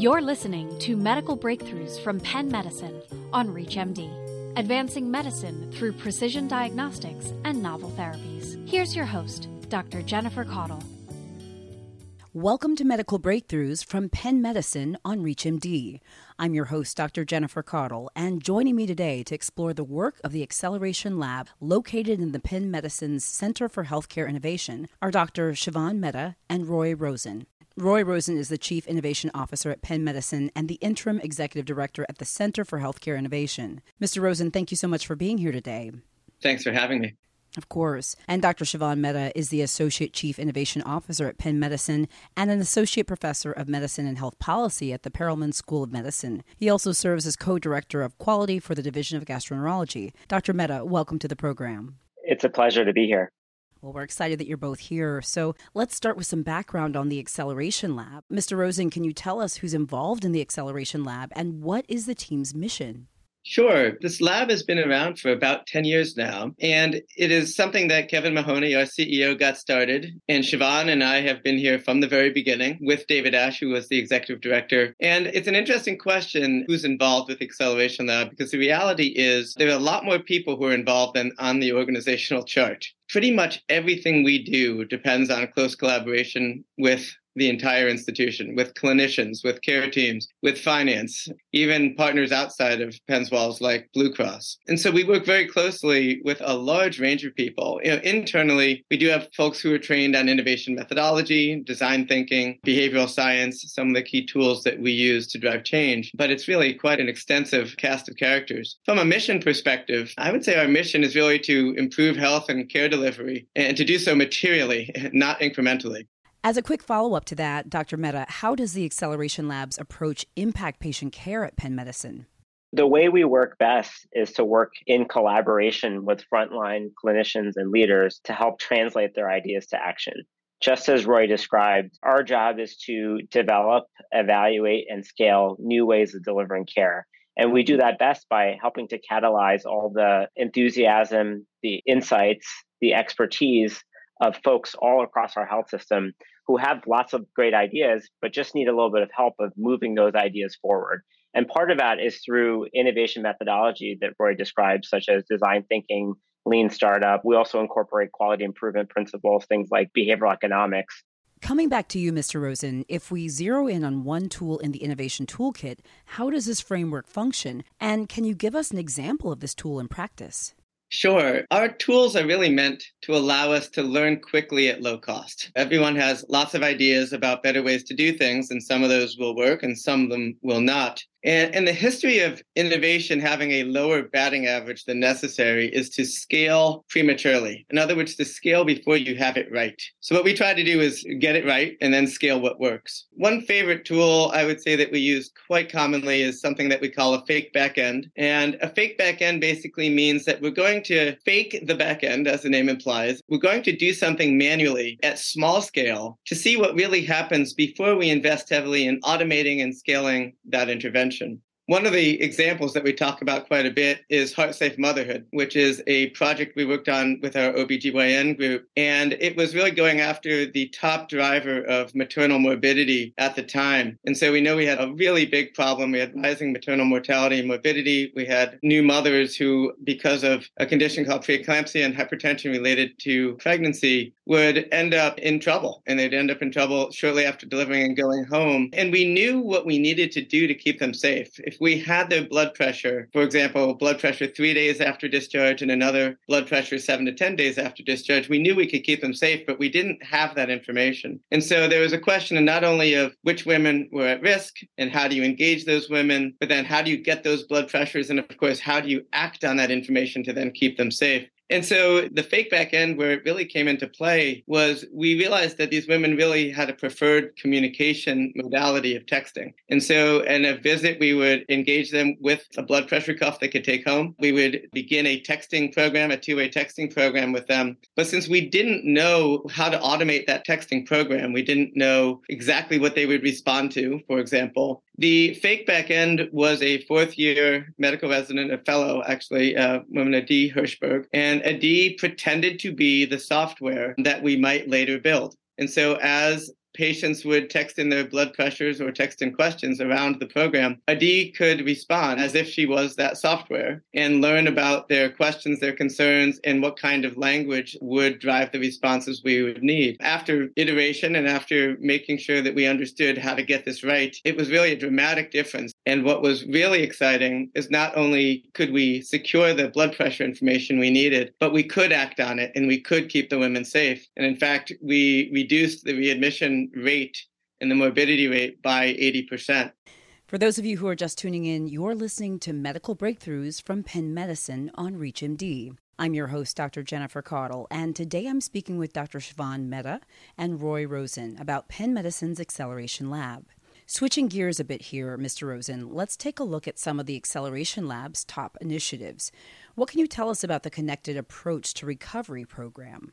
You're listening to Medical Breakthroughs from Penn Medicine on ReachMD, advancing medicine through precision diagnostics and novel therapies. Here's your host, Dr. Jennifer Caudle. Welcome to Medical Breakthroughs from Penn Medicine on ReachMD. I'm your host, Dr. Jennifer Caudle, and joining me today to explore the work of the Acceleration Lab located in the Penn Medicine's Center for Healthcare Innovation are Dr. Shivan Mehta and Roy Rosin. Roy Rosin is the Chief Innovation Officer at Penn Medicine and the Interim Executive Director at the Center for Healthcare Innovation. Mr. Rosin, thank you so much for being here today. Thanks for having me. Of course. And Dr. Shivan Mehta is the Associate Chief Innovation Officer at Penn Medicine and an Associate Professor of Medicine and Health Policy at the Perelman School of Medicine. He also serves as co director of quality for the Division of Gastroenterology. Dr. Mehta, welcome to the program. It's a pleasure to be here. Well, we're excited that you're both here. So let's start with some background on the Acceleration Lab. Mr. Rosin, can you tell us who's involved in the Acceleration Lab and what is the team's mission? Sure. This lab has been around for about 10 years now, and it is something that Kevin Mahoney, our CEO, got started. And Shivan and I have been here from the very beginning with David Asch, who was the executive director. And it's an interesting question who's involved with Acceleration Lab, because the reality is there are a lot more people who are involved than on the organizational chart pretty much everything we do depends on close collaboration with the entire institution with clinicians, with care teams, with finance, even partners outside of Penn's walls like Blue Cross. And so we work very closely with a large range of people. You know, internally, we do have folks who are trained on innovation methodology, design thinking, behavioral science, some of the key tools that we use to drive change. But it's really quite an extensive cast of characters. From a mission perspective, I would say our mission is really to improve health and care delivery and to do so materially, not incrementally. As a quick follow up to that, Dr. Mehta, how does the Acceleration Labs approach impact patient care at Penn Medicine? The way we work best is to work in collaboration with frontline clinicians and leaders to help translate their ideas to action. Just as Roy described, our job is to develop, evaluate, and scale new ways of delivering care. And we do that best by helping to catalyze all the enthusiasm, the insights, the expertise of folks all across our health system who have lots of great ideas, but just need a little bit of help of moving those ideas forward. And part of that is through innovation methodology that Roy described, such as design thinking, lean startup. We also incorporate quality improvement principles, things like behavioral economics. Coming back to you, Mr. Rosin, if we zero in on one tool in the innovation toolkit, how does this framework function? And can you give us an example of this tool in practice? Sure. Our tools are really meant to allow us to learn quickly at low cost. Everyone has lots of ideas about better ways to do things, and some of those will work and some of them will not. And, and the history of innovation having a lower batting average than necessary is to scale prematurely. In other words, to scale before you have it right. So what we try to do is get it right and then scale what works. One favorite tool I would say that we use quite commonly is something that we call a fake backend. And a fake backend basically means that we're going to fake the backend, as the name implies. We're going to do something manually at small scale to see what really happens before we invest heavily in automating and scaling that intervention prevention. One of the examples that we talk about quite a bit is Heart Safe Motherhood, which is a project we worked on with our OBGYN group. And it was really going after the top driver of maternal morbidity at the time. And so we know we had a really big problem. We had rising maternal mortality and morbidity. We had new mothers who, because of a condition called preeclampsia and hypertension related to pregnancy, would end up in trouble. And they'd end up in trouble shortly after delivering and going home. And we knew what we needed to do to keep them safe. If we had their blood pressure, for example, blood pressure three days after discharge and another blood pressure seven to 10 days after discharge, we knew we could keep them safe, but we didn't have that information. And so there was a question not only of which women were at risk and how do you engage those women, but then how do you get those blood pressures? And of course, how do you act on that information to then keep them safe? And so the fake back end, where it really came into play, was we realized that these women really had a preferred communication modality of texting. And so in a visit, we would engage them with a blood pressure cuff they could take home. We would begin a texting program, a two way texting program with them. But since we didn't know how to automate that texting program, we didn't know exactly what they would respond to, for example, the fake back end was a fourth year medical resident, a fellow, actually, uh, woman Adi Hirshberg. And Adi pretended to be the software that we might later build. And so, as patients would text in their blood pressures or text in questions around the program, Adi could respond as if she was that software and learn about their questions, their concerns, and what kind of language would drive the responses we would need. After iteration and after making sure that we understood how to get this right, it was really a dramatic difference. And what was really exciting is not only could we secure the blood pressure information we needed, but we could act on it and we could keep the women safe. And in fact, we reduced the readmission rate and the morbidity rate by 80%. For those of you who are just tuning in, you're listening to Medical Breakthroughs from Penn Medicine on ReachMD. I'm your host, Dr. Jennifer Caudle, and today I'm speaking with Dr. Shivan Mehta and Roy Rosin about Penn Medicine's Acceleration Lab. Switching gears a bit here, Mr. Rosin, let's take a look at some of the Acceleration Lab's top initiatives. What can you tell us about the Connected Approach to Recovery program?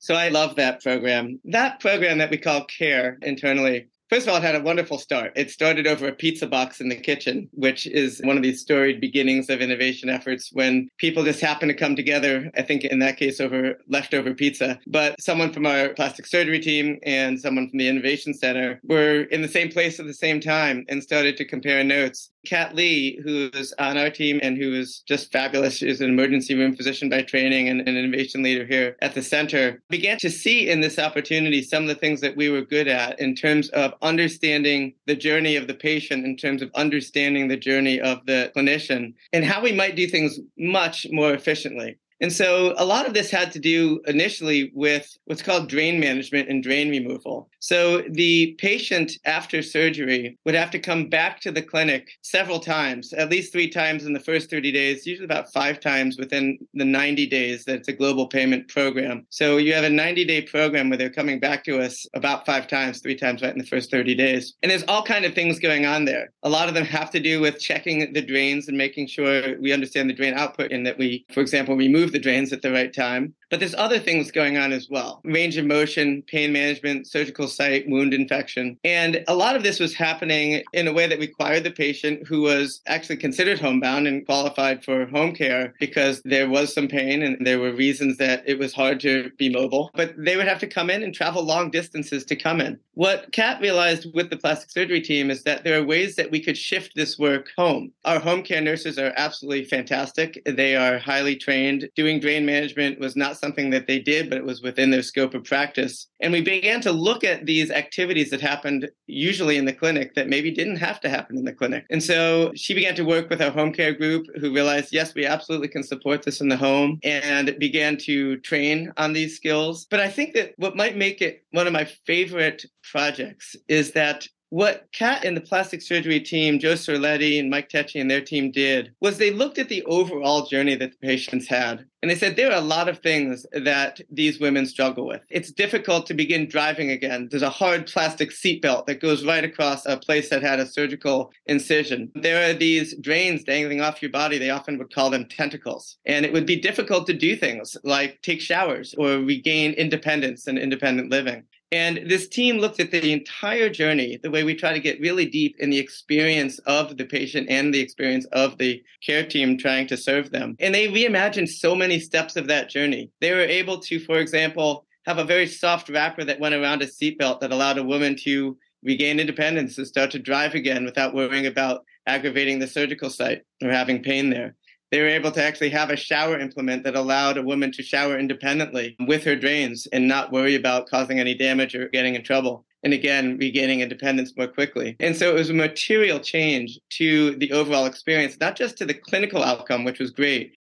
So I love that program. That program that we call CARE internally First of all, it had a wonderful start. It started over a pizza box in the kitchen, which is one of these storied beginnings of innovation efforts when people just happen to come together. I think in that case, over leftover pizza. But someone from our plastic surgery team and someone from the Innovation Center were in the same place at the same time and started to compare notes. Kat Lee, who's on our team and who is just fabulous, she's an emergency room physician by training and an innovation leader here at the center, began to see in this opportunity some of the things that we were good at in terms of understanding the journey of the patient, in terms of understanding the journey of the clinician, and how we might do things much more efficiently. And so a lot of this had to do initially with what's called drain management and drain removal. So the patient after surgery would have to come back to the clinic several times, at least three times in the first 30 days, usually about five times within the 90 days that it's a global payment program. So you have a 90 day program where they're coming back to us about five times, three times right in the first 30 days. And there's all kind of things going on there. A lot of them have to do with checking the drains and making sure we understand the drain output and that we, for example, remove the drains at the right time. But there's other things going on as well range of motion, pain management, surgical site, wound infection. And a lot of this was happening in a way that required the patient who was actually considered homebound and qualified for home care because there was some pain and there were reasons that it was hard to be mobile. But they would have to come in and travel long distances to come in. What Kat realized with the plastic surgery team is that there are ways that we could shift this work home. Our home care nurses are absolutely fantastic. They are highly trained. Doing drain management was not something that they did, but it was within their scope of practice. And we began to look at these activities that happened usually in the clinic that maybe didn't have to happen in the clinic. And so she began to work with our home care group who realized, yes, we absolutely can support this in the home and began to train on these skills. But I think that what might make it one of my favorite projects is that what Kat and the plastic surgery team, Joe Serletti and Mike Tecce and their team did was they looked at the overall journey that the patients had. And they said there are a lot of things that these women struggle with. It's difficult to begin driving again. There's a hard plastic seatbelt that goes right across a place that had a surgical incision. There are these drains dangling off your body. They often would call them tentacles. And it would be difficult to do things like take showers or regain independence and independent living. And this team looked at the entire journey, the way we try to get really deep in the experience of the patient and the experience of the care team trying to serve them. And they reimagined so many steps of that journey. They were able to, for example, have a very soft wrapper that went around a seatbelt that allowed a woman to regain independence and start to drive again without worrying about aggravating the surgical site or having pain there they were able to actually have a shower implement that allowed a woman to shower independently with her drains and not worry about causing any damage or getting in trouble. And again, regaining independence more quickly. And so it was a material change to the overall experience, not just to the clinical outcome, which was great.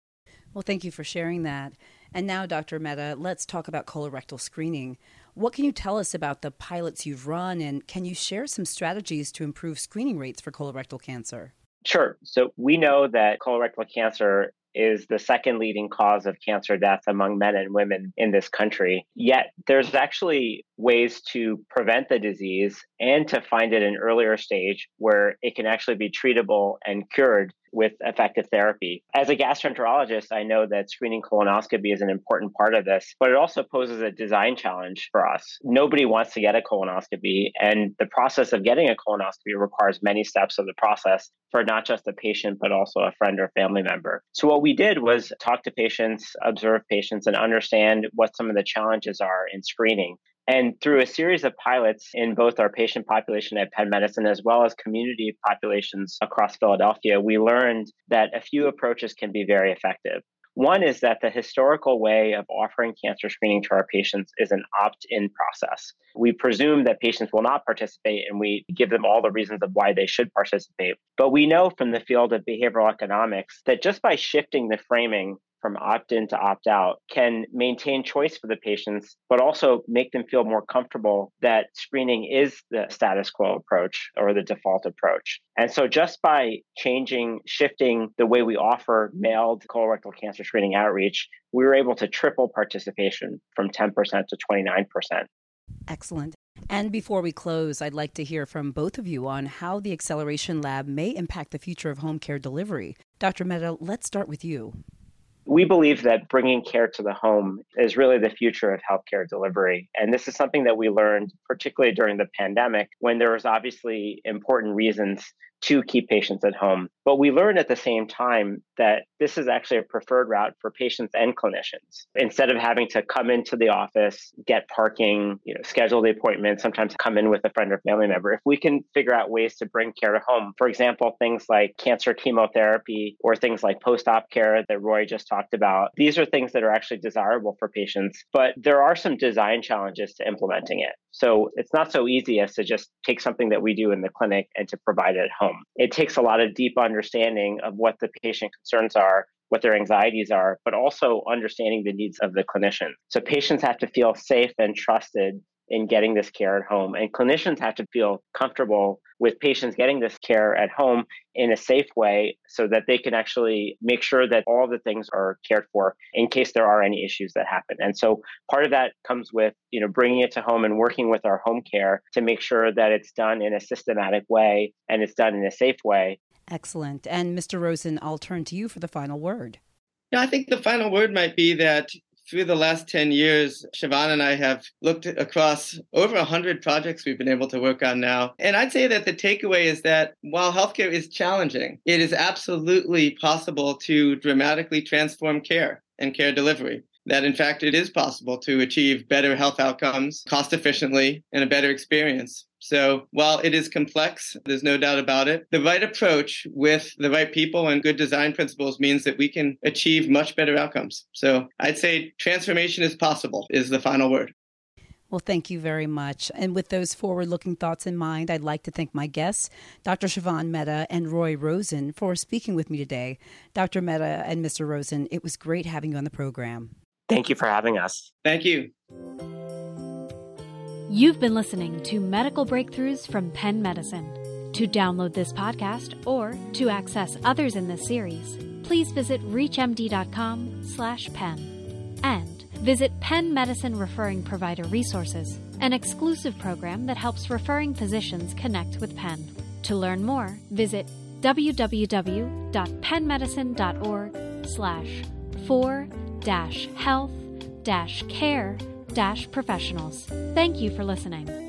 Well, thank you for sharing that. And now, Dr. Mehta, let's talk about colorectal screening. What can you tell us about the pilots you've run, and can you share some strategies to improve screening rates for colorectal cancer? Sure. So we know that colorectal cancer is the second leading cause of cancer death among men and women in this country. Yet there's actually ways to prevent the disease and to find it an earlier stage where it can actually be treatable and cured with effective therapy. As a gastroenterologist, I know that screening colonoscopy is an important part of this, but it also poses a design challenge for us. Nobody wants to get a colonoscopy, and the process of getting a colonoscopy requires many steps of the process for not just the patient, but also a friend or family member. So, what we did was talk to patients, observe patients, and understand what some of the challenges are in screening. And through a series of pilots in both our patient population at Penn Medicine as well as community populations across Philadelphia, we learned that a few approaches can be very effective. One is that the historical way of offering cancer screening to our patients is an opt in process. We presume that patients will not participate and we give them all the reasons of why they should participate. But we know from the field of behavioral economics that just by shifting the framing from opt in to opt out can maintain choice for the patients, but also make them feel more comfortable that screening is the status quo approach or the default approach. And so, just by changing, shifting the way we offer mailed colorectal cancer screening outreach, we were able to triple participation from 10% to 29%. Excellent. And before we close, I'd like to hear from both of you on how the Acceleration Lab may impact the future of home care delivery. Dr. Mehta, let's start with you. We believe that bringing care to the home is really the future of healthcare delivery. And this is something that we learned, particularly during the pandemic, when there was obviously important reasons to keep patients at home. But we learned at the same time that this is actually a preferred route for patients and clinicians. Instead of having to come into the office, get parking, you know, schedule the appointment, sometimes come in with a friend or family member, if we can figure out ways to bring care to home, for example, things like cancer chemotherapy or things like post-op care that Roy just talked about, these are things that are actually desirable for patients, but there are some design challenges to implementing it. So it's not so easy as to just take something that we do in the clinic and to provide it at home. It takes a lot of deep understanding of what the patient concerns are, what their anxieties are, but also understanding the needs of the clinician. So patients have to feel safe and trusted in getting this care at home. And clinicians have to feel comfortable with patients getting this care at home in a safe way so that they can actually make sure that all the things are cared for in case there are any issues that happen. And so part of that comes with, you know, bringing it to home and working with our home care to make sure that it's done in a systematic way and it's done in a safe way. Excellent. And Mr. Rosin, I'll turn to you for the final word. Yeah, I think the final word might be that through the last 10 years, Shivan and I have looked across over 100 projects we've been able to work on now. And I'd say that the takeaway is that while healthcare is challenging, it is absolutely possible to dramatically transform care and care delivery that in fact it is possible to achieve better health outcomes cost efficiently and a better experience. So while it is complex, there's no doubt about it, the right approach with the right people and good design principles means that we can achieve much better outcomes. So I'd say transformation is possible, is the final word. Well, thank you very much. And with those forward looking thoughts in mind, I'd like to thank my guests, Dr. Shivan Mehta and Roy Rosin, for speaking with me today. Dr. Mehta and Mr. Rosin, it was great having you on the program. Thank you for having us. Thank you. You've been listening to Medical Breakthroughs from Penn Medicine. To download this podcast or to access others in this series, please visit reachmd.com slash pen. and visit Penn Medicine Referring Provider Resources, an exclusive program that helps referring physicians connect with Penn. To learn more, visit www.pennmedicine.org/for-health-care dash professionals. Thank you for listening.